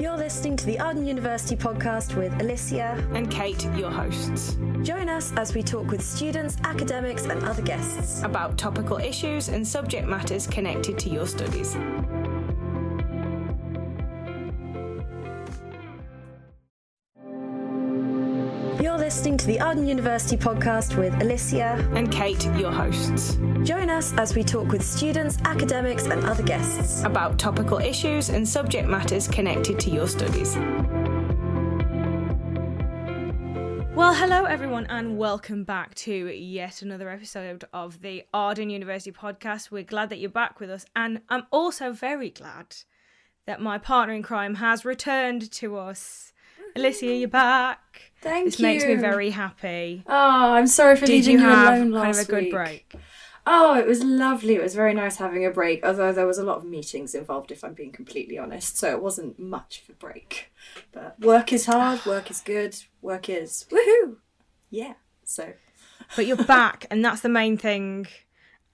You're listening to the Arden University podcast with Alicia and Kate, your hosts. Join us as we talk with students, academics, and other guests about topical issues and subject matters connected to your studies. Listening to the Arden University podcast with Alicia and Kate, your hosts. Join us as we talk with students, academics, and other guests about topical issues and subject matters connected to your studies. Well, hello everyone, and welcome back to yet another episode of the Arden University podcast. We're glad that you're back with us, and I'm also very glad that my partner in crime has returned to us. Alicia, you're back. Thank this you. makes me very happy. Oh, I'm sorry for Did leaving you you, have alone kind last of a good week. break? Oh, it was lovely. It was very nice having a break, although there was a lot of meetings involved, if I'm being completely honest. So it wasn't much of a break. But work is hard, work is good, work is woohoo. Yeah. So but you're back and that's the main thing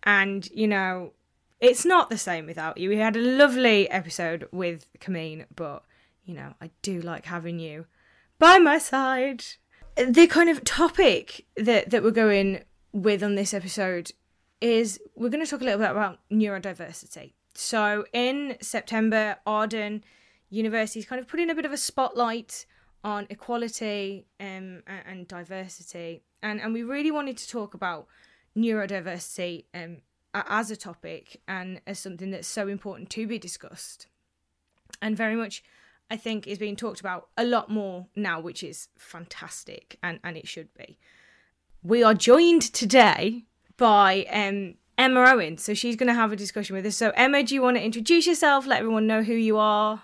and you know it's not the same without you we had a lovely episode with Kameen but you know I do like having you by my side. The kind of topic that that we're going with on this episode is we're going to talk a little bit about neurodiversity. So in September Arden University is kind of putting a bit of a spotlight on equality um, and, diversity, and and we really wanted to talk about neurodiversity um, as a topic and as something that's so important to be discussed, and very much, I think, is being talked about a lot more now, which is fantastic, and and it should be. We are joined today by um, Emma Owen, so she's going to have a discussion with us. So Emma, do you want to introduce yourself? Let everyone know who you are.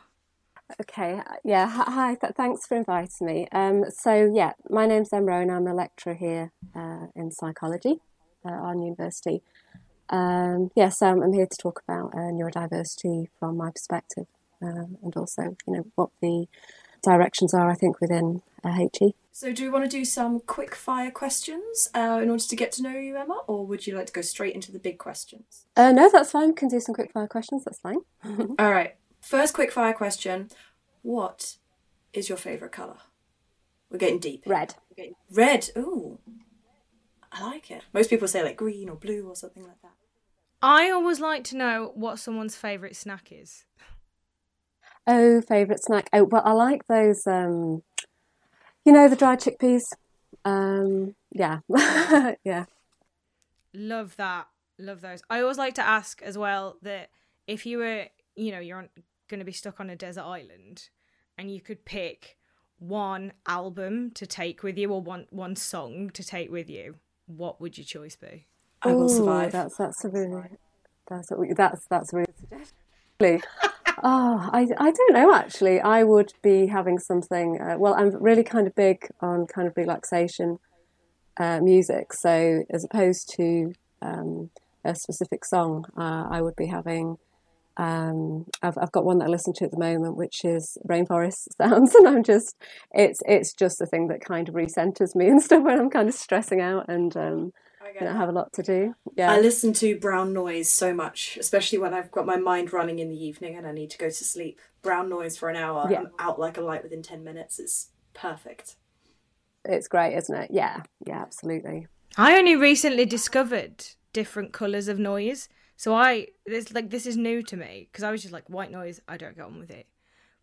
Okay, yeah, hi, thanks for inviting me. Um, so, yeah, my name's Emma Owen, I'm a lecturer here uh, in psychology at Arden University. Um, yeah, so I'm, I'm here to talk about uh, neurodiversity from my perspective um, and also, you know, what the directions are, I think, within uh, HE. So do we want to do some quick fire questions uh, in order to get to know you, Emma, or would you like to go straight into the big questions? Uh, no, that's fine, we can do some quick fire questions, that's fine. All right. First quick fire question. What is your favourite colour? We're getting deep. Red. Red. Ooh. I like it. Most people say like green or blue or something like that. I always like to know what someone's favourite snack is. Oh, favourite snack. Oh, well, I like those, um, you know, the dried chickpeas. Um, yeah, yeah. Love that. Love those. I always like to ask as well that if you were, you know, you're going to be stuck on a desert island and you could pick one album to take with you or one one song to take with you, what would your choice be? I will survive. That's that's a really that's a, that's that's a really suggestion. oh, I I don't know actually. I would be having something. Uh, well, I'm really kind of big on kind of relaxation uh, music. So as opposed to um, a specific song, uh, I would be having. Um, I've I've got one that I listen to at the moment, which is rainforest sounds, and I'm just it's it's just the thing that kind of recenters me and stuff when I'm kind of stressing out and um, you know, have a lot to do. Yeah. I listen to brown noise so much, especially when I've got my mind running in the evening and I need to go to sleep. Brown noise for an hour. Yeah. I'm out like a light within 10 minutes. It's perfect. It's great, isn't it? Yeah, yeah, absolutely. I only recently discovered different colours of noise. So I this like this is new to me because I was just like white noise, I don't get on with it.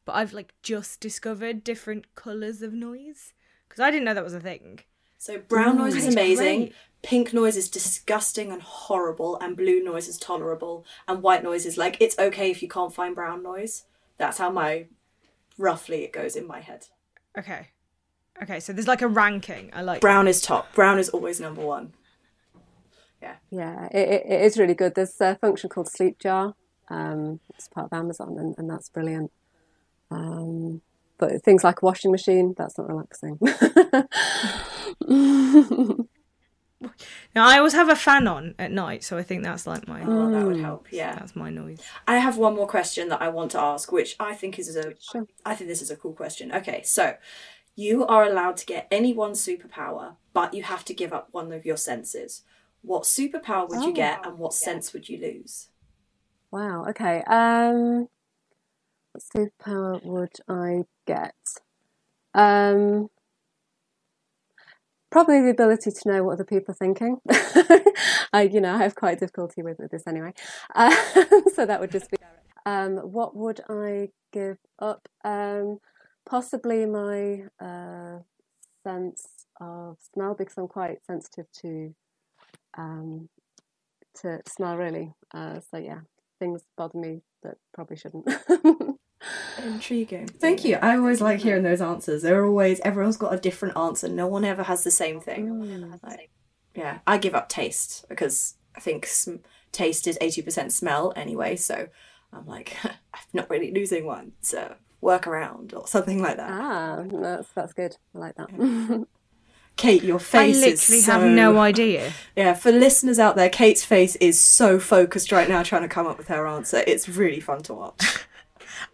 But I've like just discovered different colours of noise because I didn't know that was a thing. So brown noise is amazing. great. Pink noise is disgusting and horrible, and blue noise is tolerable, and white noise is like it's okay if you can't find brown noise. That's how my roughly it goes in my head. Okay. Okay, so there's like a ranking. I like Brown is top. Brown is always number one. Yeah, it, it, it is really good. There's a function called Sleep Jar. Um, it's part of Amazon, and, and that's brilliant. Um, but things like a washing machine, that's not relaxing. Now I always have a fan on at night, so I think that's like my Oh, that would help. Yeah. that's my noise. I have one more question that I want to ask, which I think is a Sure. I think this is a cool question. Okay, so you are allowed to get any one superpower, but you have to give up one of your senses. What superpower would you Oh. get, and what sense would you lose? Wow. Okay. Um, what superpower would I get? Um, probably the ability to know what other people are thinking. I, you know, I have quite difficulty with, with this anyway. Uh, so that would just be. Um, what would I give up? Um, possibly my uh, sense of smell because I'm quite sensitive to um, to smell really. Uh, so yeah, things bother me that probably shouldn't. Intriguing. Thank you. I always like hearing those answers. They're always everyone's got a different answer. No one ever has the same thing. Mm. Like, yeah, I give up taste because I think sm- taste is eighty percent smell anyway. So I'm like, I'm not really losing one. So work around or something like that. Ah, that's that's good. I like that. Kate, your I face literally is so... have no idea. Yeah, for listeners out there, Kate's face is so focused right now trying to come up with her answer. It's really fun to watch.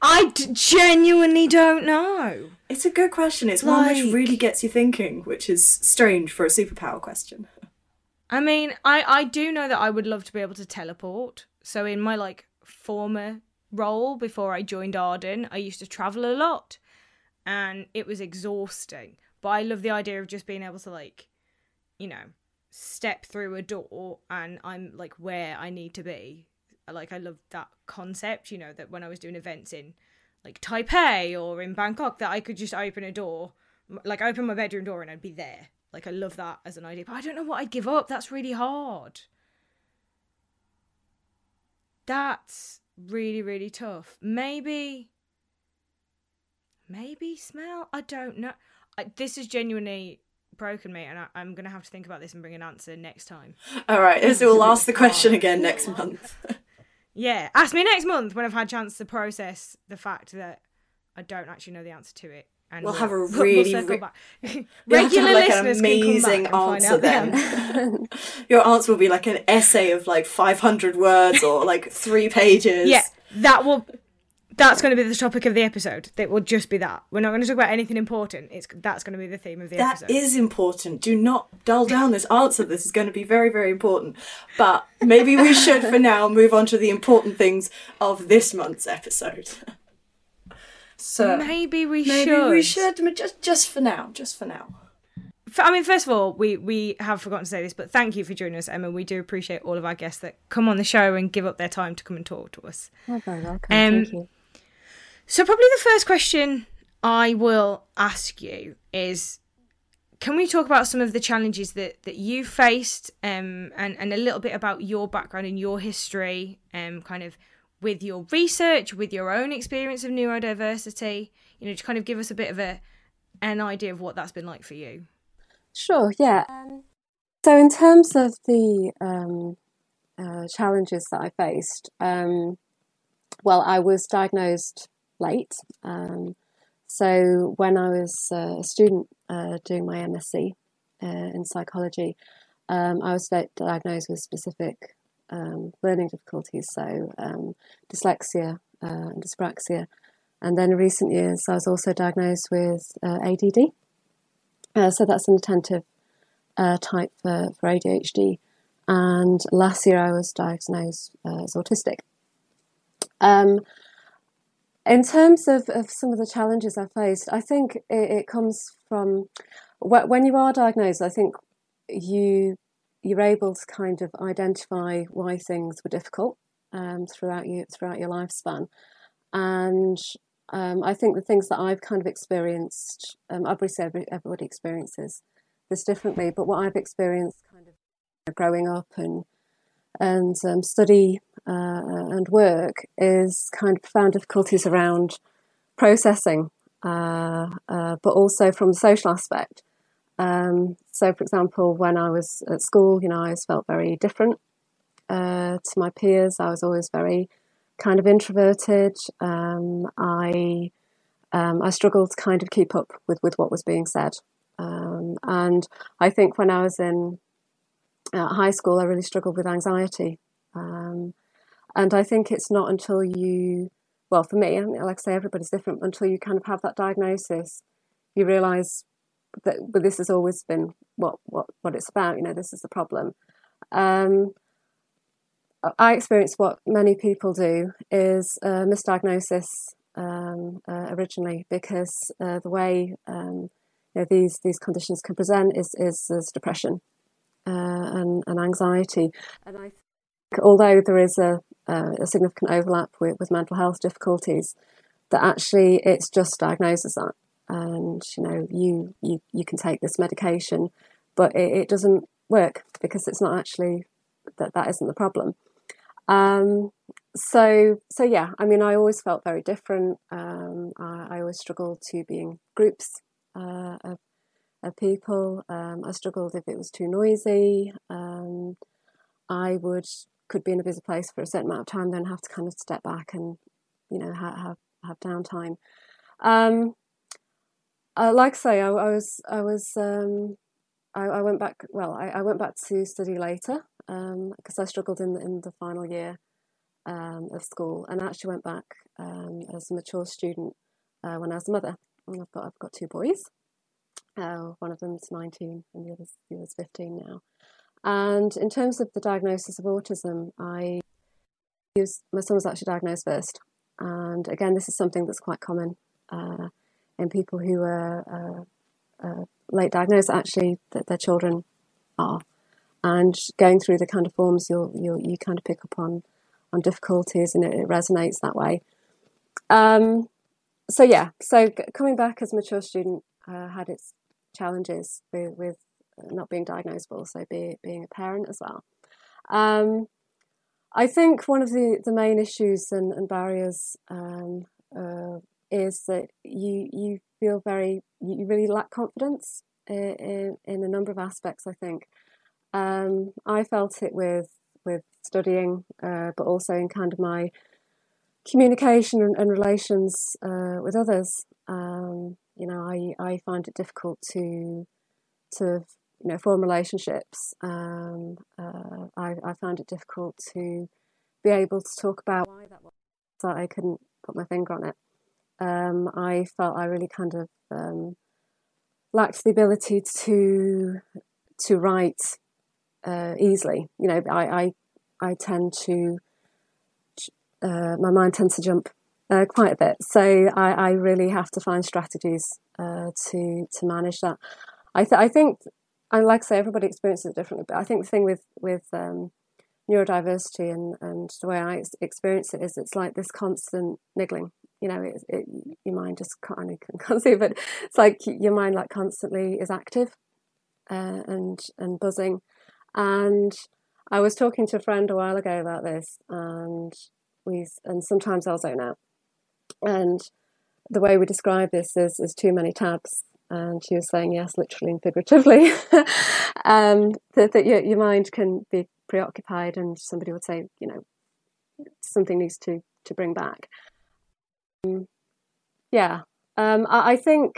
I d- genuinely don't know. It's a good question. It's one which Like- really gets you thinking, which is strange for a superpower question. I mean, I I do know that I would love to be able to teleport. So in my like former role before I joined Arden, I used to travel a lot, and it was exhausting. But I love the idea of just being able to like, you know, step through a door and I'm like where I need to be. Like I love that concept. You know that when I was doing events in like Taipei or in Bangkok, that I could just open a door, like open my bedroom door and I'd be there. Like I love that as an idea, but I don't know what I'd give up. That's really hard. That's really really tough. Maybe maybe smell. I don't know. I, this is genuinely broken me, and I, I'm gonna have to think about this and bring an answer next time. All right, so we'll ask the question again next month. Yeah, ask me next month when I've had a chance to process the fact that I don't actually know the answer to it. And We'll have a we'll really circle re- back. You'll have Regular like, an listeners amazing can come back and answer out the then. Your answer will be like an essay of like 500 words or like three pages. Yeah, that will. That's going to be the topic of the episode. It will just be that. We're not going to talk about anything important. It's that's going to be the theme of the That episode. is important. Do not dull down this answer. This is going to be very, very important. But maybe we should, for now, move on to the important things of this month's episode. So maybe we maybe should. Maybe we should, just just for now, just for now. I mean, first of all, we we have forgotten to say this, but thank you for joining us, Emma. We do appreciate all of our guests that come on the show and give up their time to come and talk to us. oh, very welcome. Um, Thank you. So, probably the first question I will ask you is can we talk about some of the challenges that, that you faced um, and, and a little bit about your background and your history, um, kind of with your research, with your own experience of neurodiversity? You know, to kind of give us a bit of a an idea of what that's been like for you. Sure, yeah. So, in terms of the um, uh, challenges that I faced, um, well, I was diagnosed late. Um, so, when I was a student uh, doing my MSc uh, in psychology, um, I was diagnosed with specific um, learning difficulties, so um, dyslexia uh, and dyspraxia. And then in recent years, I was also diagnosed with uh, ADD. Uh, so that's an attentive uh, type for, for ADHD. And last year I was diagnosed as autistic. In terms of, of some of the challenges I faced, I think it, it comes from wh- when you are diagnosed, I think you you're able to kind of identify why things were difficult um, throughout you throughout your lifespan, and um, I think the things that I've kind of experienced, um, obviously every, everybody experiences this differently, but what I've experienced kind of growing up and and um, study uh, and work is kind of profound difficulties around processing, uh, uh, but also from the social aspect. Um, so, for example, when I was at school, you know, I always felt very different uh, to my peers. I was always very kind of introverted. Um, I um, I struggled to kind of keep up with, with what was being said. Um, and I think when I was in uh, high school, I really struggled with anxiety. Um, and I think it's not until you, well, for me, like I say, everybody's different, until you kind of have that diagnosis, you realise that but this has always been what, what, what it's about, you know, this is the problem. Um, I experience what many people do is a misdiagnosis um, uh, originally because uh, the way um, you know, these these conditions can present is is as depression and, and anxiety. And I think although there is a, a significant overlap with, with mental health difficulties, that actually it's just diagnosed as that, and you know you you you can take this medication, but it, it doesn't work because it's not actually that that isn't the problem. Um, so so yeah, I mean, I always felt very different. Um, I, I, always struggled to be in groups uh, of, of people. Um, I struggled if it was too noisy. Um, I would could be in a busy place for a certain amount of time, then have to kind of step back and you know have have, have downtime. Um, uh, like I say, I, I was I was um, I, I, went back. Well, I, I, went back to study later because um, I struggled in the, in the final year um, of school, and I actually went back as a mature student uh, when I was a mother. And I've got I've got two boys. Uh, one of them's nineteen, and the other's the other's fifteen now. And in terms of the diagnosis of autism, I was, my son was actually diagnosed first, and again, this is something that's quite common uh, in people who are uh, uh, late diagnosed. Actually, that their children are, and going through the kind of forms, you'll, you'll you kind of pick up on on difficulties, and it, it resonates that way. Um, so yeah, so coming back as a mature student uh, had its challenges with, with not being diagnosed, but also be, being a parent as well. Um, I think one of the, the main issues and, and barriers um, uh, is that you you feel very you really lack confidence in, in, in a number of aspects. I think um, I felt it with with studying, uh, but also in kind of my communication and, and relations uh, with others. Um, you know, I I find it difficult to to you know, form relationships. Um, uh, I, I, found it difficult to be able to talk about why that was. So I couldn't put my finger on it. Um, I felt I really kind of um, lacked the ability to to write uh, easily. You know, I I, I tend to uh, my mind tends to jump uh, quite a bit, so I, I, really have to find strategies uh, to to manage that. I, th- I think and like I say, everybody experiences it differently. But I think the thing with with um, neurodiversity and, and the way I experience it is it's like this constant niggling. You know, it, it, your mind just can't, can't see, but it's like your mind like constantly is active uh, and and buzzing. And I was talking to a friend a while ago about this, and we and sometimes I'll zone out. And the way we describe this is, is too many tabs. And she was saying yes, literally and figuratively, um, that, that your, your mind can be preoccupied, and somebody would say, you know, something needs to to bring back. Um, yeah, um, I, I, think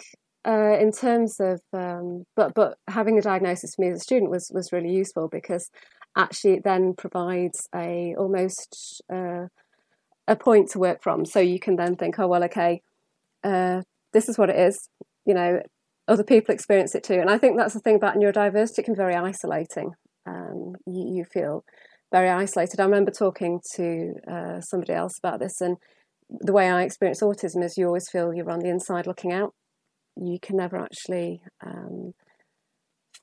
uh, in terms of, um, but but having a diagnosis for me as a student was was really useful because actually it then provides a almost uh, a point to work from. So you can then think, oh well, okay, uh, this is what it is. You know, other people experience it too. And I think that's the thing about neurodiversity, it can be very isolating. Um, you, you, feel very isolated. I remember talking to uh, somebody else about this, and the way I experience autism is you always feel you're on the inside looking out. You can never actually um,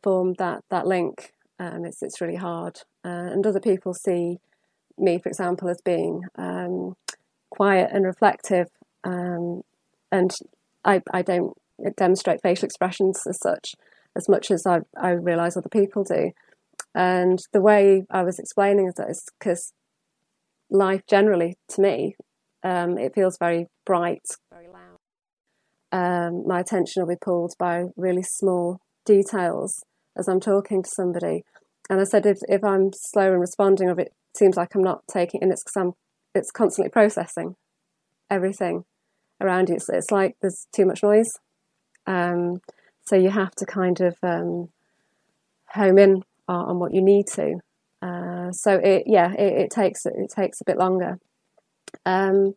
form that, that link. Um, it's, it's really hard. Uh, and other people see me, for example, as being um, quiet and reflective. Um, and I, I don't demonstrate facial expressions as such as much as I, I realise other people do. And the way I was explaining that is because life generally, to me, um, it feels very bright, very loud. Um, my attention will be pulled by really small details as I'm talking to somebody. And I said, if, if I'm slow in responding, or it seems like I'm not taking, and it's because I'm, it's constantly processing everything around you. So it's like there's too much noise um, so you have to kind of um, home in on, on, what you need to. Uh, so it, yeah, it, it, takes it takes a bit longer. Um,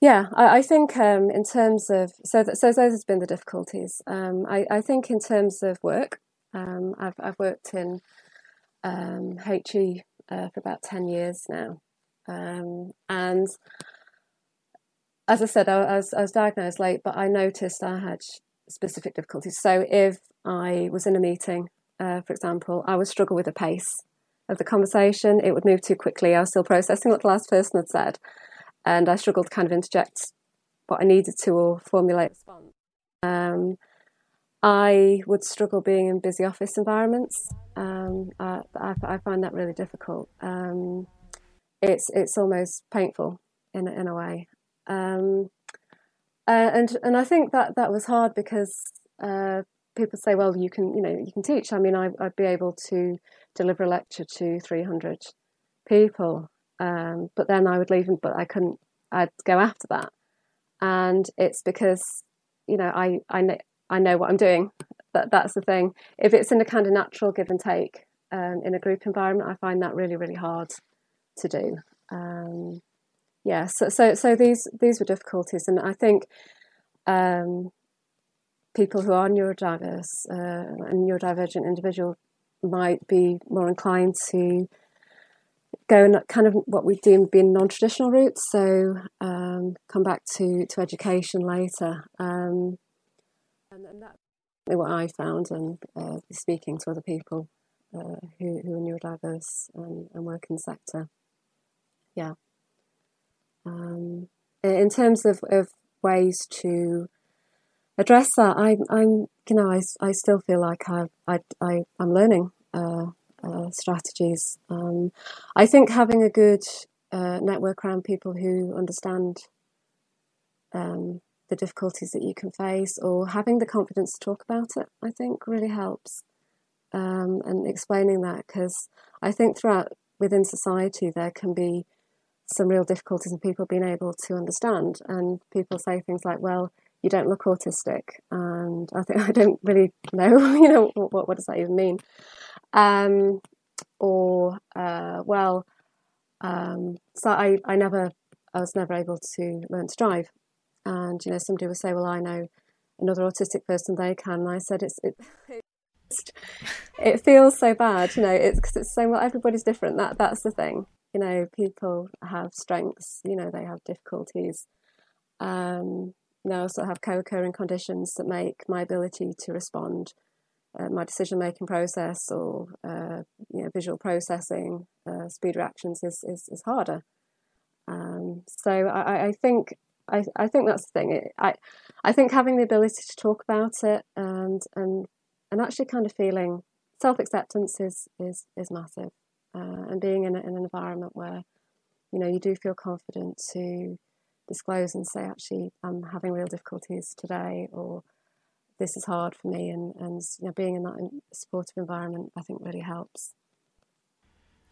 yeah, I, I think um, in terms of so so those has been the difficulties. Um, I, I, think in terms of work, um, I've I've worked in HE uh, for about ten years now, and as I said, I was, I was diagnosed late, but I noticed I had specific difficulties. So if I was in a meeting, uh, for example, I would struggle with the pace of the conversation. It would move too quickly. I was still processing what the last person had said, and I struggled to kind of interject what I needed to or formulate a response. Um, I would struggle being in busy office environments. Um, I, I, find that really difficult. Um, it's it's almost painful in in a way. Um, uh, and and I think that that was hard because uh, people say, well, you can you know you can teach. I mean, I, would be able to deliver a lecture to three hundred people, um, but then I would leave, them, but I couldn't. I'd go after that, and it's because you know I I I know what I'm doing. That that's the thing. If it's in a kind of natural give and take um, in a group environment, I find that really really hard to do. Um, yeah, so, so so these these were difficulties, and I think um, people who are neurodiverse uh, and neurodivergent individual might be more inclined to go in kind of what we deem being non-traditional routes. So um, come back to to education later, um, and, that's what I found, and uh, speaking to other people uh, who who are neurodiverse and, and work in the sector. Yeah. Um, in terms of, of ways to address that, I, I'm, you know, I, I still feel like I, I, I am learning uh, uh, strategies. Um, I think having a good uh, network around people who understand um, the difficulties that you can face, or having the confidence to talk about it, I think really helps. Um, and explaining that because I think throughout within society there can be some real difficulties in people being able to understand. And people say things like, "Well, you don't look autistic," and I think I don't really know, you know, what what does that even mean? Um, or uh, well, um, so I I never I was never able to learn to drive, and you know somebody would say, "Well, I know another autistic person they can," and I said, "It's." It, it feels so bad, you know. It's because it's so well. Everybody's different. That that's the thing you know, people have strengths, you know, they have difficulties. Um, they also have co occurring conditions that make my ability to respond, uh, my decision making process or uh, you know, visual processing, uh, speed reactions is, is, is harder. Um, so I, I think I, I think that's the thing. It, I I think having the ability to talk about it and and and actually kind of feeling self acceptance is is is massive uh, and being in, a, in an environment where you know you do feel confident to disclose and say actually I'm having real difficulties today or this is hard for me and and you know being in that supportive environment I think really helps.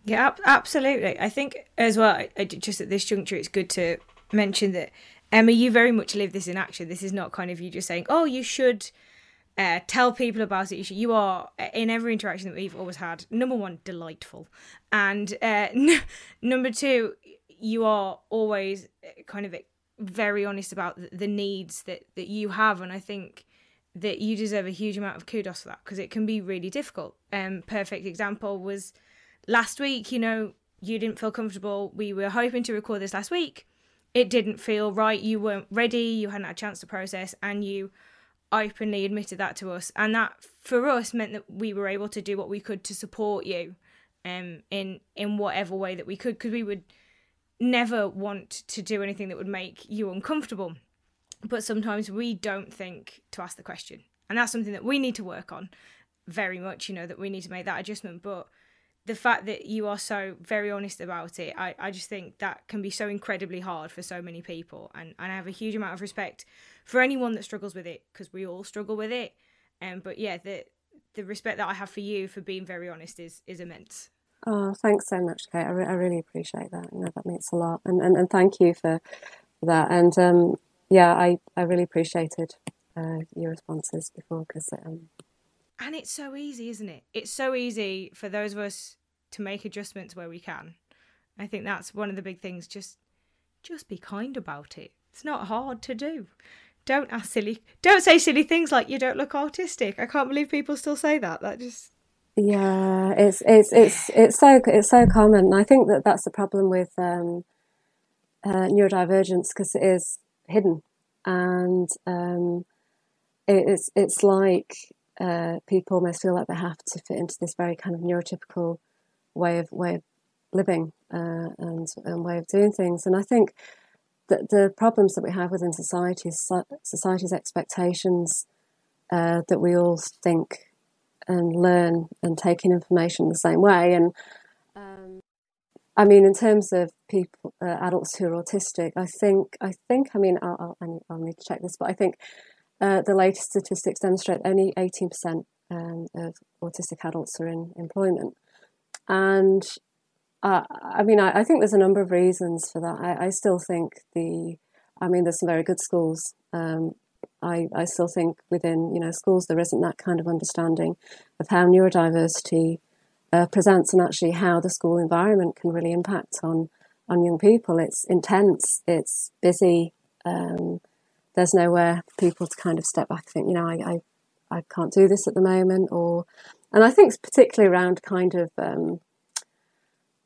Yeah, absolutely. I think as well, just at this juncture, it's good to mention that Emma, you very much live this in action. This is not kind of you just saying, "Oh, you should uh, tell people about it. You are uh, in every interaction that we've always had. Number one, delightful, and uh, n- number two, you are always uh, kind of very honest about the needs that that you have, and I think that you deserve a huge amount of kudos for that because it can be really difficult. Um, perfect example was last week. You know, you didn't feel comfortable. We were hoping to record this last week. It didn't feel right. You weren't ready. You hadn't had a chance to process, and you openly admitted that to us and that for us meant that we were able to do what we could to support you um in in whatever way that we could because we would never want to do anything that would make you uncomfortable but sometimes we don't think to ask the question and that's something that we need to work on very much you know that we need to make that adjustment but the fact that you are so very honest about it, I, I just think that can be so incredibly hard for so many people. And, and I have a huge amount of respect for anyone that struggles with it because we all struggle with it. Um, but yeah, the the respect that I have for you for being very honest is is immense. Oh, thanks so much, Kate. I, re- I really appreciate that. You know, that means a lot. And, and, and thank you for that. And um, yeah, I, I really appreciated uh, your responses before because. Um... And it's so easy, isn't it? It's so easy for those of us to make adjustments where we can. I think that's one of the big things. Just, just be kind about it. It's not hard to do. Don't ask silly. Don't say silly things like you don't look autistic. I can't believe people still say that. That just. Yeah, it's it's it's it's so it's so common. I think that that's the problem with um, uh, neurodivergence because it is hidden, and um, it, it's it's like uh, people almost feel like they have to fit into this very kind of neurotypical way of way of living uh, and, and way of doing things. And I think that the problems that we have within society, is society's expectations uh, that we all think and learn and take in information the same way. And um, I mean, in terms of people, uh, adults who are autistic, I think, I think, I mean, I'll, I'll, I'll need to check this, but I think uh, the latest statistics demonstrate only 18% um, of autistic adults are in employment. And uh, I mean, I, I, think there's a number of reasons for that. I, I, still think the, I mean, there's some very good schools. Um, I, I still think within, you know, schools there isn't that kind of understanding of how neurodiversity uh, presents and actually how the school environment can really impact on, on young people. It's intense, it's busy, um, there's nowhere for people to kind of step back and think, you know, I, I, I can't do this at the moment, or, and I think it's particularly around kind of, um,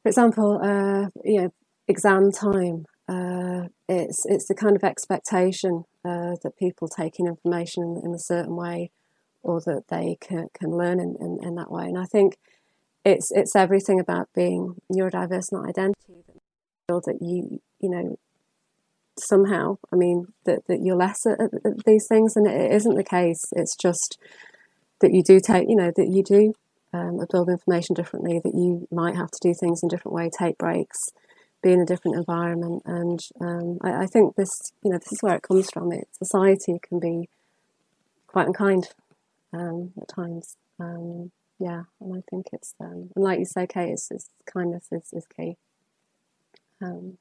for example, uh, you know, exam time. Uh, it's it's the kind of expectation uh, that people take in information in a certain way, or that they can, can learn in, in, in, that way. And I think it's it's everything about being neurodiverse, not identity. That that you you know somehow. I mean that that you're less at, at these things, and it isn't the case. It's just that you do take you know that you do um, absorb information differently, that you might have to do things in a different way, take breaks, be in a different environment. And um, I, I, think this, you know, this is where it comes from. It society can be quite unkind um, at times. Um, yeah, and I think it's, um, and like you say, Kate, it's, it's kindness is, is key. Um,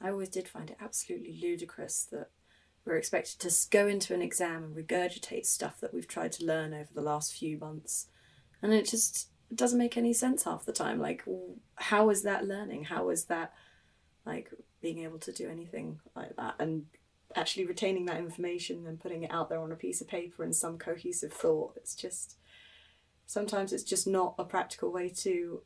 I always did find it absolutely ludicrous that we're expected to go into an exam and regurgitate stuff that we've tried to learn over the last few months. And it just doesn't make any sense half the time. Like how is that learning? How is that like being able to do anything like that? And actually retaining that information and putting it out there on a piece of paper in some cohesive thought it's just sometimes it's just not a practical way to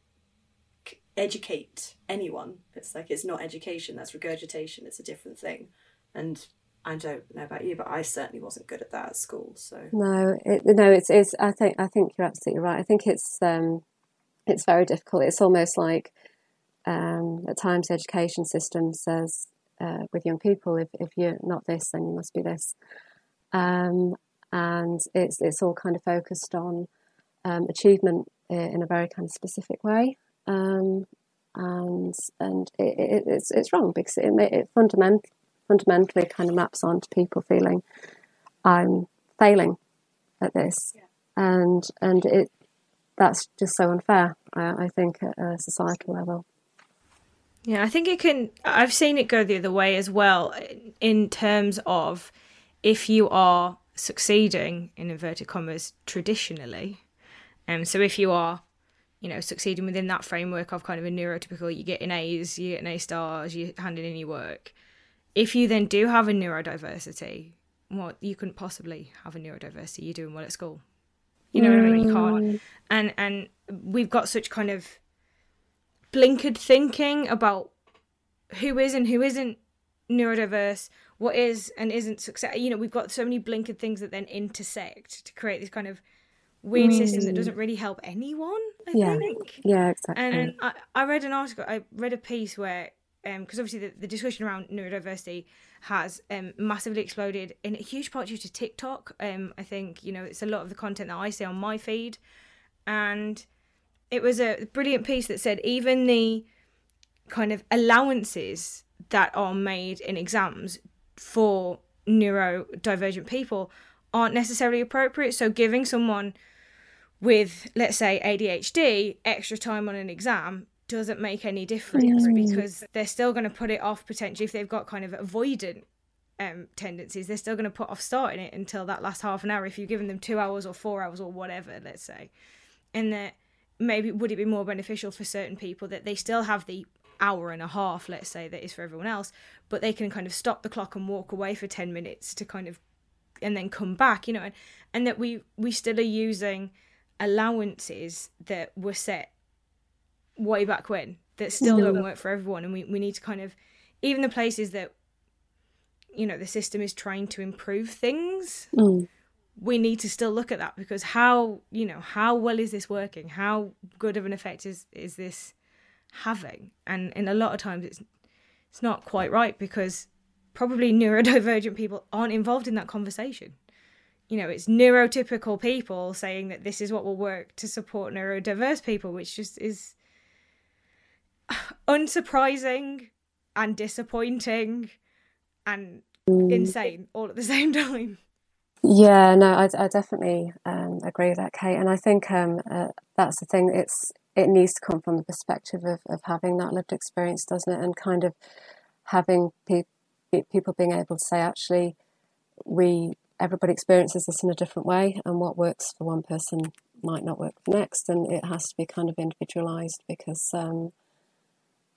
educate anyone. It's like it's not education that's regurgitation it's a different thing. And I don't know about you, but I certainly wasn't good at that at school. So no, it, no, it's it's. I think I think you're absolutely right. I think it's um, it's very difficult. It's almost like um, at times the education system says uh, with young people, if if you're not this, then you must be this, um, and it's it's all kind of focused on um, achievement in a very kind of specific way. Um, and and it, it, it's it's wrong because it, it fundamentally fundamentally kind of maps onto people feeling I'm failing at this, yeah. and and it that's just so unfair. I, I think at a societal level. Yeah, I think it can. I've seen it go the other way as well, in terms of if you are succeeding in inverted commas traditionally, um, so if you are, you know, succeeding within that framework of kind of a neurotypical, you get an A's, you get an A stars, you're handing in your work, if you then do have a neurodiversity, well, you couldn't possibly have a neurodiversity. You're doing well at school. You know mm. what I mean? You can't. Mm. And and we've got such kind of blinkered thinking about who is and who isn't neurodiverse, what is and isn't success. You know, we've got so many blinkered things that then intersect to create this kind of weird mm. system that doesn't really help anyone. I yeah. think. Yeah, exactly. And I, I read an article. I read a piece where because um, obviously the, the, discussion around neurodiversity has um, massively exploded in a huge part due to TikTok. Um, I think you know it's a lot of the content that I see on my feed, and it was a brilliant piece that said even the kind of allowances that are made in exams for neurodivergent people aren't necessarily appropriate. So giving someone with let's say ADHD extra time on an exam doesn't make any difference mm. because they're still going to put it off potentially if they've got kind of avoidant um, tendencies. They're still going to put off starting it until that last half an hour if you've given them two hours or four hours or whatever, let's say. And that maybe would it be more beneficial for certain people that they still have the hour and a half, let's say, that is for everyone else, but they can kind of stop the clock and walk away for 10 minutes to kind of and then come back, you know, and, and that we we still are using allowances that were set way back when that still don't work for everyone and we, we need to kind of even the places that you know the system is trying to improve things Mm. we need to still look at that because how you know how well is this working? How good of an effect is is this having? And in a lot of times it's it's not quite right because probably neurodivergent people aren't involved in that conversation. You know it's neurotypical people saying that this is what will work to support neurodiverse people which just is unsurprising and disappointing and insane all at the same time Yeah, no, I, I definitely um, agree with that, Kate. And I think um, uh, that's the thing. It's it needs to come from the perspective of, of having that lived experience, doesn't it? And kind of having pe- people being able to say, actually, we everybody experiences this in a different way, and what works for one person might not work for next, and it has to be kind of individualized because. Um,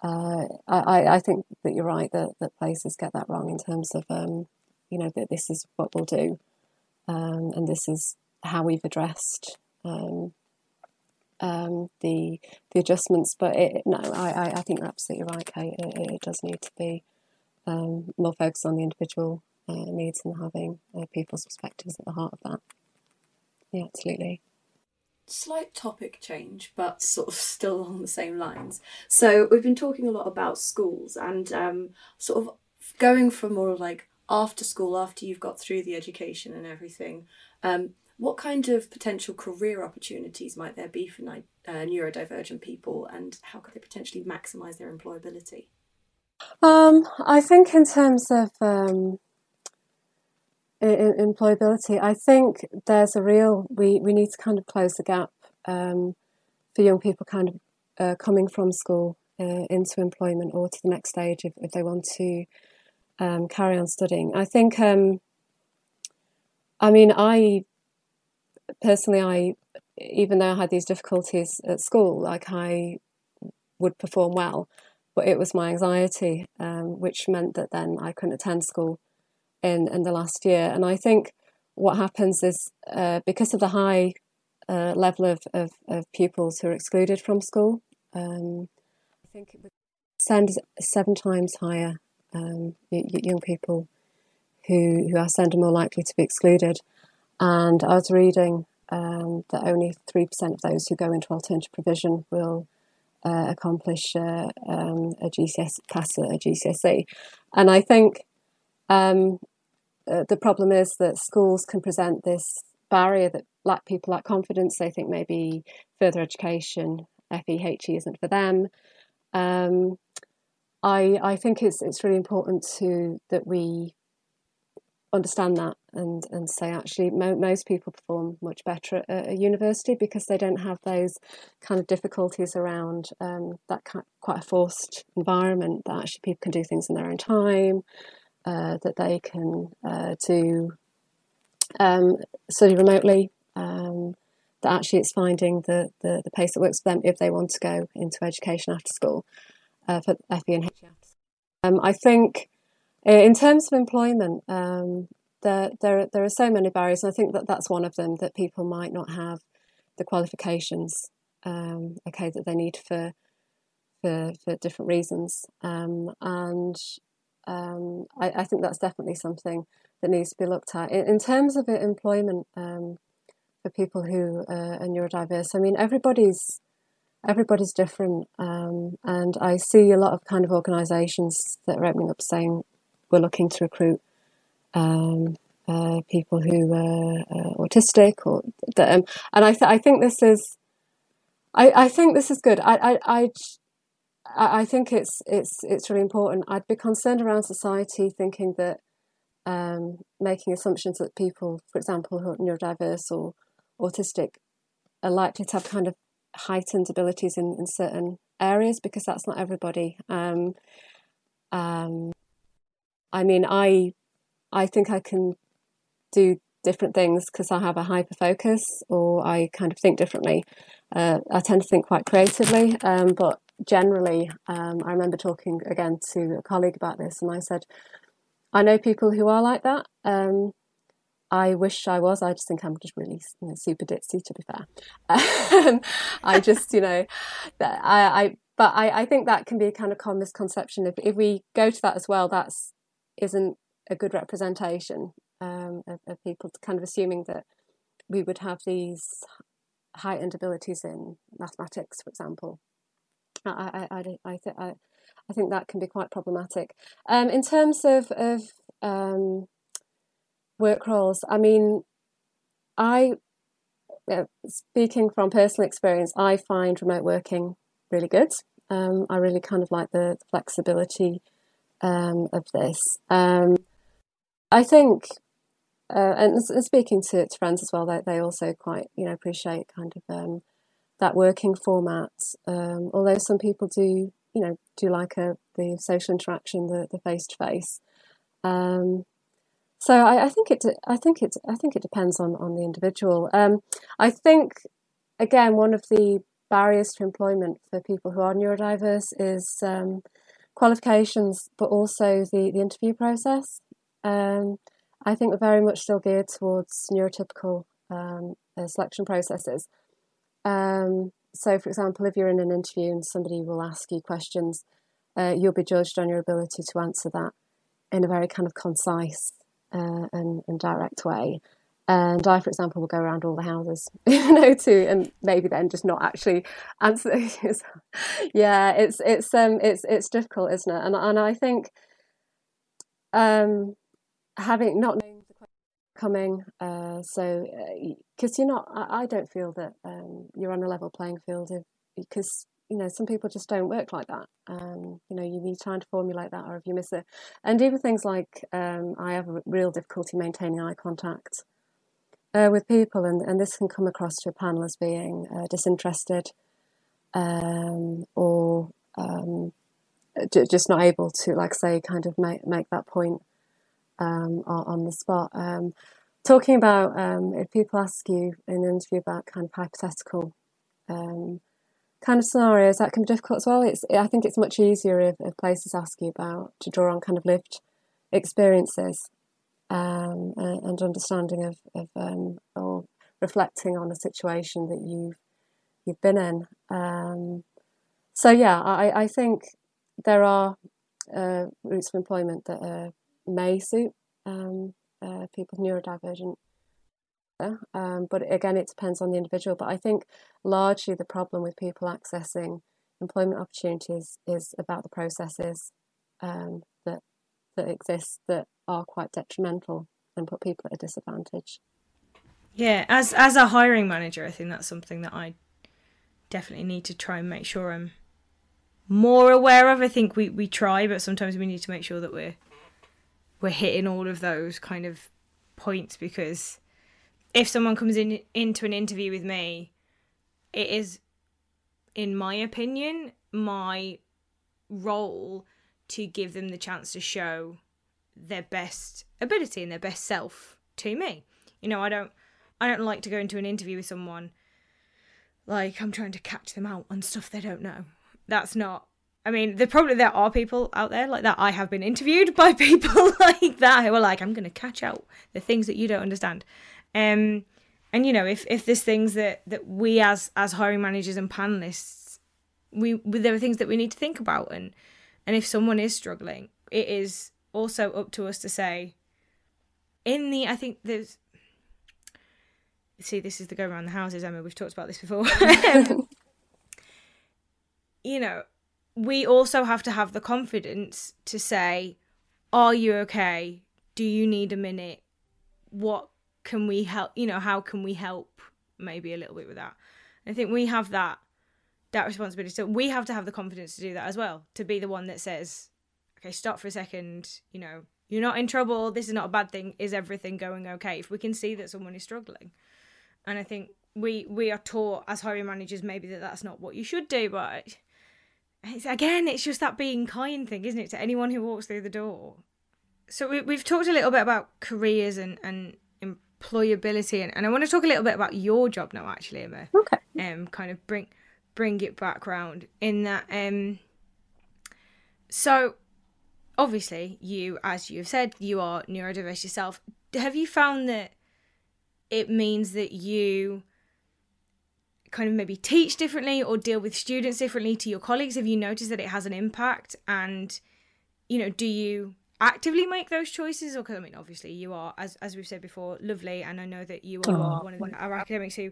uh, I, I think that you're right that, that places get that wrong in terms of um, you know that this is what we'll do um, and this is how we've addressed um, um, the the adjustments. But it, no, I, I, think you're absolutely right, Kate. It, it does need to be um, more focused on the individual uh, needs and having uh, people's perspectives at the heart of that. Yeah, absolutely. Slight topic change, but sort of still along the same lines. So we've been talking a lot about schools and um, sort of going from more like after school, after you've got through the education and everything. Um, what kind of potential career opportunities might there be for uh, neurodivergent people, and how could they potentially maximise their employability? Um, I think in terms of um, employability, I think there's a real we, we need to kind of close the gap um, for young people kind of uh, coming from school uh, into employment or to the next stage if, if they want to um, carry on studying. I think, um, I mean, I personally, I even though I had these difficulties at school, like I would perform well, but it was my anxiety, um, which meant that then I couldn't attend school in in the last year. And I think what happens is uh, because of the high uh, level of, of, of pupils who are excluded from school, um, I think it would send seven times higher um, young people who who are sent are more likely to be excluded. And I was reading um, that only three percent of those who go into alternative provision will uh, accomplish uh, um, a GCS pass a GCSE. And I think um, uh, the problem is that schools can present this barrier that black people lack confidence. They think maybe further education, FEHE, isn't for them. Um, I I think it's it's really important to that we understand that and and say actually mo- most people perform much better at a university because they don't have those kind of difficulties around um, that kind quite a forced environment that actually people can do things in their own time uh, that they can uh, do um, study remotely um, that actually it's finding the, the, the pace that works for them if they want to go into education after school uh, for FE and HE. Um, I think uh, in terms of employment, um, there, there, there are so many barriers, and I think that that's one of them that people might not have the qualifications, um, okay, that they need for for, for different reasons, um, and um, I, I think that's definitely something that needs to be looked at in, in terms of employment um, for people who uh, are neurodiverse. I mean, everybody's everybody's different, um, and I see a lot of kind of organisations that are opening up saying we're looking to recruit um, uh, people who are uh, autistic, or um, and I th- I think this is I, I think this is good. I I, I I think it's it's it's really important. I'd be concerned around society thinking that um, making assumptions that people, for example, who are neurodiverse or autistic, are likely to have kind of heightened abilities in, in certain areas because that's not everybody. Um, um, I mean, I I think I can do different things because I have a hyper focus or I kind of think differently. Uh, I tend to think quite creatively, um, but generally, um, I remember talking again to a colleague about this, and I said, I know people who are like that. Um, I wish I was. I just think I'm just really you know, super ditzy, to be fair. Um, I just, you know, I, I but I, I think that can be a kind of common misconception. If, if we go to that as well, that's isn't a good representation um, of, of, people, kind of assuming that we would have these heightened abilities in mathematics, for example. I, I, I, I, th- I, I think that can be quite problematic. Um, in terms of, of um, work roles, I mean, I, uh, speaking from personal experience, I find remote working really good. Um, I really kind of like the flexibility um, of this. Um, I think, uh, and speaking to, to, friends as well, they, they also quite you know appreciate kind of um, that working format. Um, although some people do you know do like a the social interaction, the face to face. So I, I, think it. I think it. I think it depends on on the individual. Um, I think again one of the barriers to employment for people who are neurodiverse is um, qualifications, but also the the interview process. Um, I think we're very much still geared towards neurotypical um, uh, selection processes. Um, so, for example, if you're in an interview and somebody will ask you questions, uh, you'll be judged on your ability to answer that in a very kind of concise uh, and, and direct way. And I, for example, will go around all the houses, you know, to and maybe then just not actually answer. yeah, it's it's um it's it's difficult, isn't it? And and I think um having not coming, uh, so because uh, you're not, I, I, don't feel that um, you're on a level playing field if, because you know, some people just don't work like that. Um, you know, you need time to formulate that, or if you miss it, and even things like um, I have a real difficulty maintaining eye contact uh, with people, and, and this can come across to a panel as being uh, disinterested um, or um, just not able to, like, say, kind of make make that point um, on, on, the spot. Um, talking about if people ask you in an interview about kind of hypothetical kind of scenarios that can be difficult as well. It's I think it's much easier if, if places ask you about to draw on kind of lived experiences um, and, and, understanding of, of um, or reflecting on a situation that you've you've been in. Um, so yeah, I, I think there are uh, routes of employment that uh, may suit um, uh, people with neurodivergent um, but again, it depends on the individual. But I think largely the problem with people accessing employment opportunities is about the processes um, that that exist that are quite detrimental and put people at a disadvantage. Yeah, as as a hiring manager, I think that's something that I definitely need to try and make sure I'm more aware of. I think we, we try, but sometimes we need to make sure that we're we're hitting all of those kind of points because if someone comes in into an interview with me, it is, in my opinion, my role to give them the chance to show their best ability and their best self to me. You know, I don't I don't like to go into an interview with someone like I'm trying to catch them out on stuff they don't know. That's not I mean, there probably there are people out there like that. I have been interviewed by people like that who are like, I'm going to catch out the things that you don't understand. Um, and you know, if if there's things that that we as as hiring managers and panelists, we there are things that we need to think about, and and if someone is struggling, it is also up to us to say. In the, I think there's. See, this is the go around the houses, Emma. We've talked about this before. you know, we also have to have the confidence to say, "Are you okay? Do you need a minute? What can we help you know how can we help? Maybe a little bit with that. I think we have that that responsibility. So we have to have the confidence to do that as well to be the one that says okay stop for a second you know you're not in trouble this is not a bad thing is everything going okay? If we can see that someone is struggling. And i think we we are taught as hiring managers maybe that that's not what you should do but it's, again it's just that being kind thing isn't it to anyone who walks through the door so we, we've talked a little bit about careers and and employability and, and I want to talk a little bit about your job now actually Emma. Okay. Um kind of bring bring it back round in that um so obviously you as you've said you are neurodiverse yourself have you found that it means that you kind of maybe teach differently or deal with students differently to your colleagues have you noticed that it has an impact? And you know do you actively make those choices? Or because i mean obviously you are as as we've said before lovely and i know that you are Aw. one of the, our academics who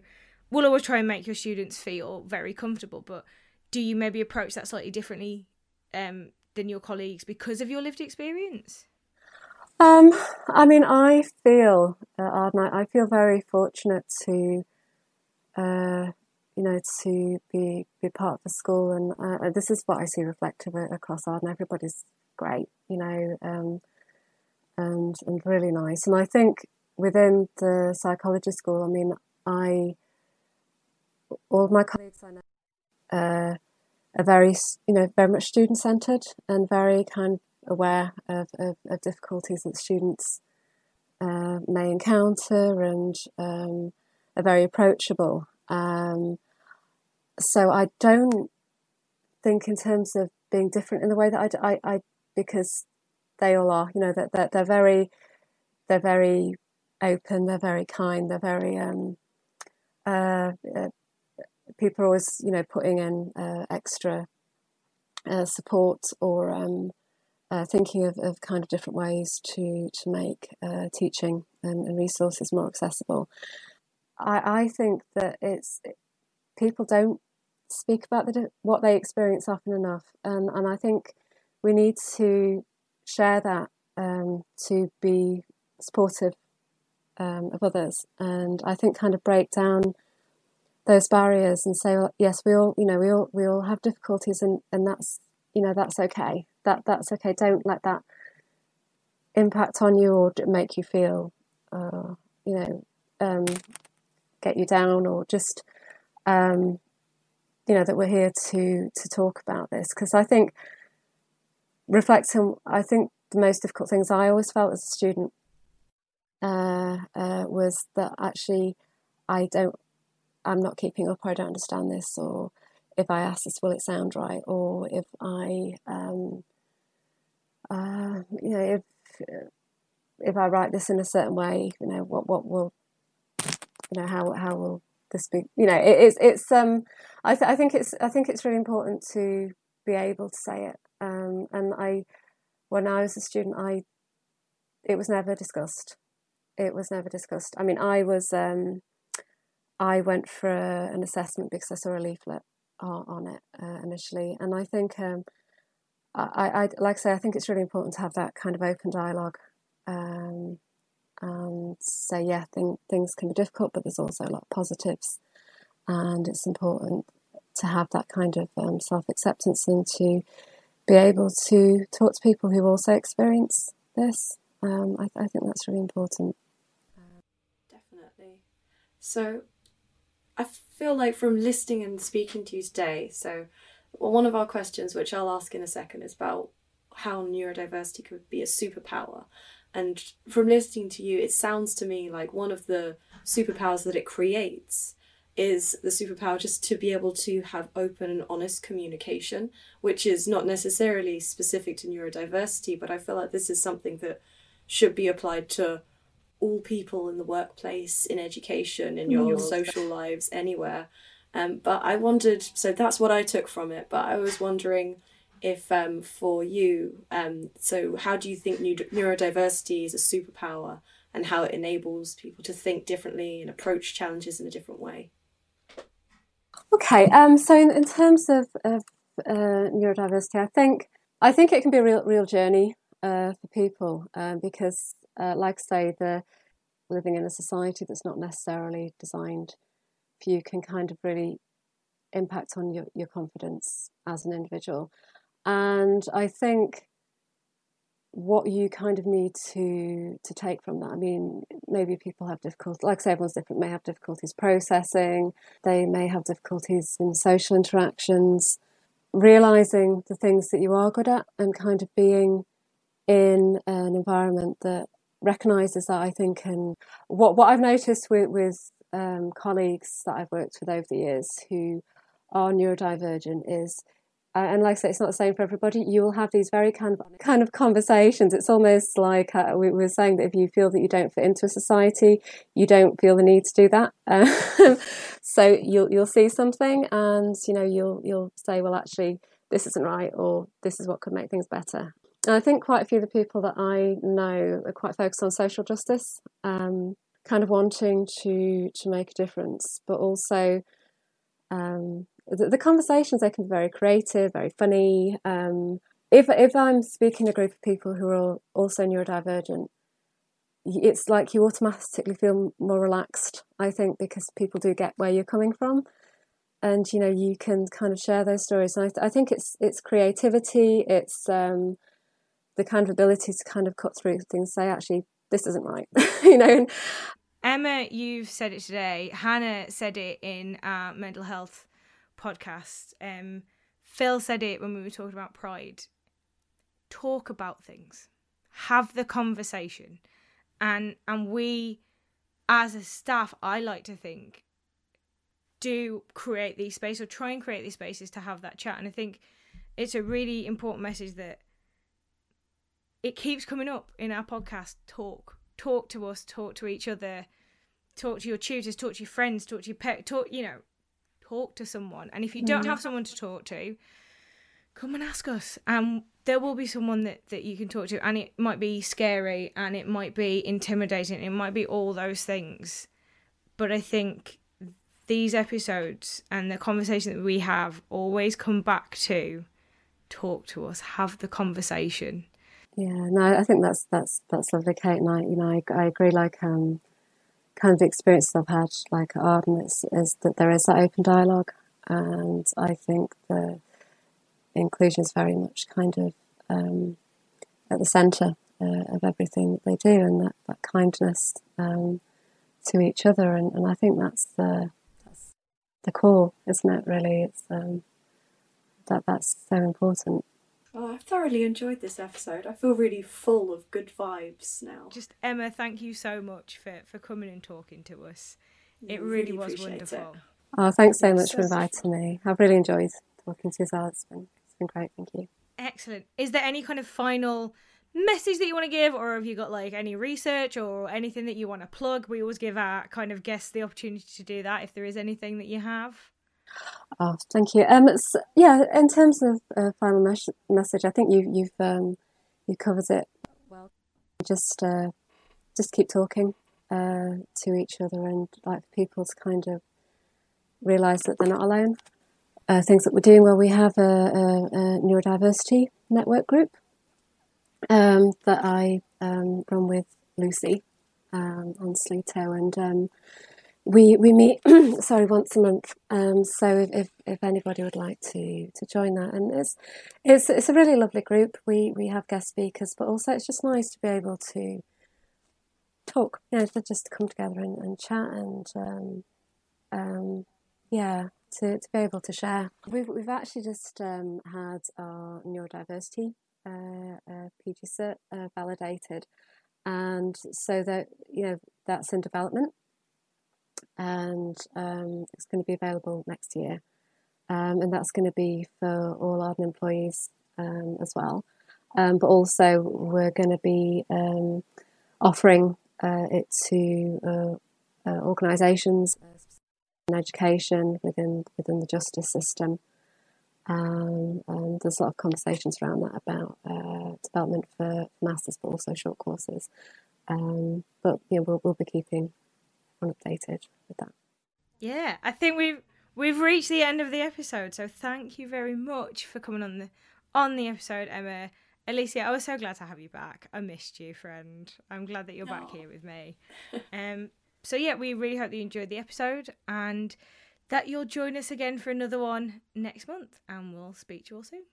will always try and make your students feel very comfortable. But do you maybe approach that slightly differently um, than your colleagues because of your lived experience? Um, I mean, I feel, uh, I feel very fortunate to, uh, you know, to be be part of the school, and uh, this is what I see reflected a- across Arden. Everybody's great, you know, um, and and really nice. And I think within the psychology school, I mean, I all my colleagues I know uh, are very, you know, very much student centred and very kind of aware of, of, of difficulties that students uh, may encounter and um, are very approachable. Um, so I don't think in terms of being different in the way that I, I- I- because they all are, you know, that they're, they're very, they're very open, they're very kind, they're very, um, uh, uh, people are always, you know, putting in uh, extra uh, support or um, uh, thinking of, of kind of different ways to to make uh, teaching and, and resources more accessible. I, I think that it's people don't speak about the, what they experience often enough, and and I think we need to share that um, to be supportive um, of others, and I think kind of break down those barriers and say, well, yes, we all, you know, we all we all have difficulties, and and that's you know that's okay. That that's okay. Don't let that impact on you or make you feel, uh, you know, um, get you down or just, um, you know, that we're here to to talk about this because I think reflecting, I think the most difficult things I always felt as a student uh, uh, was that actually I don't, I'm not keeping up, or I don't understand this, or if I ask this, will it sound right, or if I, um, uh, you know, if if I write this in a certain way, you know, what what will, you know, how how will this be? You know, it, it's it's um, I th- I think it's I think it's really important to be able to say it. Um, and I, when I was a student, I, it was never discussed. It was never discussed. I mean, I was um, I went for a, an assessment because I saw a leaflet on, on it uh, initially, and I think um, I, I like I say I think it's really important to have that kind of open dialogue um, and say yeah thing, things can be difficult but there's also a lot of positives and it's important to have that kind of um, self-acceptance and to be able to talk to people who also experience this um, I, I think that's really important Definitely. So, I feel like from listening and speaking to you today, so one of our questions, which I'll ask in a second, is about how neurodiversity could be a superpower. And from listening to you, it sounds to me like one of the superpowers that it creates is the superpower just to be able to have open and honest communication, which is not necessarily specific to neurodiversity, but I feel like this is something that should be applied to all people in the workplace, in education, in your social lives, anywhere. Um, but I wondered, so that's what I took from it. But I was wondering if um, for you, um, so how do you think neu- neurodiversity is a superpower and how it enables people to think differently and approach challenges in a different way? Okay, um, so in, in terms of, of uh, neurodiversity, I think I think it can be a real real journey uh, for people um, because, uh, like I say, the living in a society that's not necessarily designed for you can kind of really impact on your, your confidence as an individual. And I think what you kind of need to to take from that. I mean, maybe people have difficulties, like I say, everyone's different, may have difficulties processing, they may have difficulties in social interactions, realizing the things that you are good at and kind of being in an environment that recognizes that I think and what what I've noticed with with um, colleagues that I've worked with over the years who are neurodivergent is uh, and like I say, it's not the same for everybody. You will have these very kind of kind of conversations. It's almost like uh, we were saying that if you feel that you don't fit into a society, you don't feel the need to do that. Um, so you'll you'll see something, and you know you'll you'll say, well, actually, this isn't right, or this is what could make things better. and I think quite a few of the people that I know are quite focused on social justice, um, kind of wanting to to make a difference, but also um, the, conversations they can be very creative, very funny. Um, if if I'm speaking a group of people who are also neurodivergent, it's like you automatically feel more relaxed. I think because people do get where you're coming from, and you know you can kind of share those stories. And I, th- I think it's it's creativity, it's um, the kind of ability to kind of cut through things, say actually this isn't right, you know. Emma, you've said it today. Hannah said it in our mental health podcast. Um, Phil said it when we were talking about pride. Talk about things, have the conversation, and and we, as a staff, I like to think, do create these spaces or try and create these spaces to have that chat. And I think it's a really important message that it keeps coming up in our podcast. Talk, talk to us, talk to each other, talk to your tutors, talk to your friends, talk to your pet, talk. You know, talk to someone. And if you don't mm. have someone to talk to, come and ask us. And there will be someone that, that you can talk to. And it might be scary and it might be intimidating. It might be all those things. But I think these episodes and the conversation that we have always come back to talk to us, have the conversation. Yeah, no, I think that's that's that's lovely, Kate. And I, you know, I, I agree. Like, um, kind of the experiences I've had, like at Arden, is, is that there is that open dialogue, and I think the inclusion is very much kind of um, at the centre uh, of everything that they do, and that, that kindness um, to each other, and, and I think that's the that's the core, isn't it? Really, it's um, that that's so important. Oh, I've thoroughly enjoyed this episode. I feel really full of good vibes now. Just Emma, thank you so much for, for coming and talking to us. It really, really was wonderful. It. Oh, thanks so much for inviting me. I've really enjoyed talking to you as well. It's been, it's been great. Thank you. Excellent. Is there any kind of final message that you want to give, or have you got like any research or anything that you want to plug? We always give our kind of guests the opportunity to do that if there is anything that you have. Oh, thank you. Um, so, yeah, in terms of uh, final mes- message, I think you, you've um, you covered it well. Just uh, just keep talking uh, to each other and like people to kind of realise that they're not alone. Uh, things that we're doing well, we have a, a, a neurodiversity network group um, that I um, run with Lucy um, on Sleeto, and um, we we meet sorry once a month. Um, so if, if, if anybody would like to to join that, and it's it's it's a really lovely group. We we have guest speakers, but also it's just nice to be able to talk. You know, just to come together and, and chat and um, um, yeah, to, to be able to share. We've we've actually just um, had our neurodiversity uh, uh, uh, validated, and so that you know that's in development and um, it's going to be available next year. Um, and that's going to be for all Arden employees um, as well. Um, but also, we're going to be um, offering uh, it to uh, uh, organisations in education within within the justice system. Um, and there's a lot of conversations around that about uh, development for masters, but also short courses. but yeah, we'll, we'll be keeping updated with that. Yeah, I think we've we've reached the end of the episode. So thank you very much for coming on the on the episode, Emma. Alicia, I was so glad to have you back. I missed you, friend. I'm glad that you're Aww. back here with me. um, so yeah, we really hope that you enjoyed the episode and that you'll join us again for another one next month. And we'll speak to you all soon.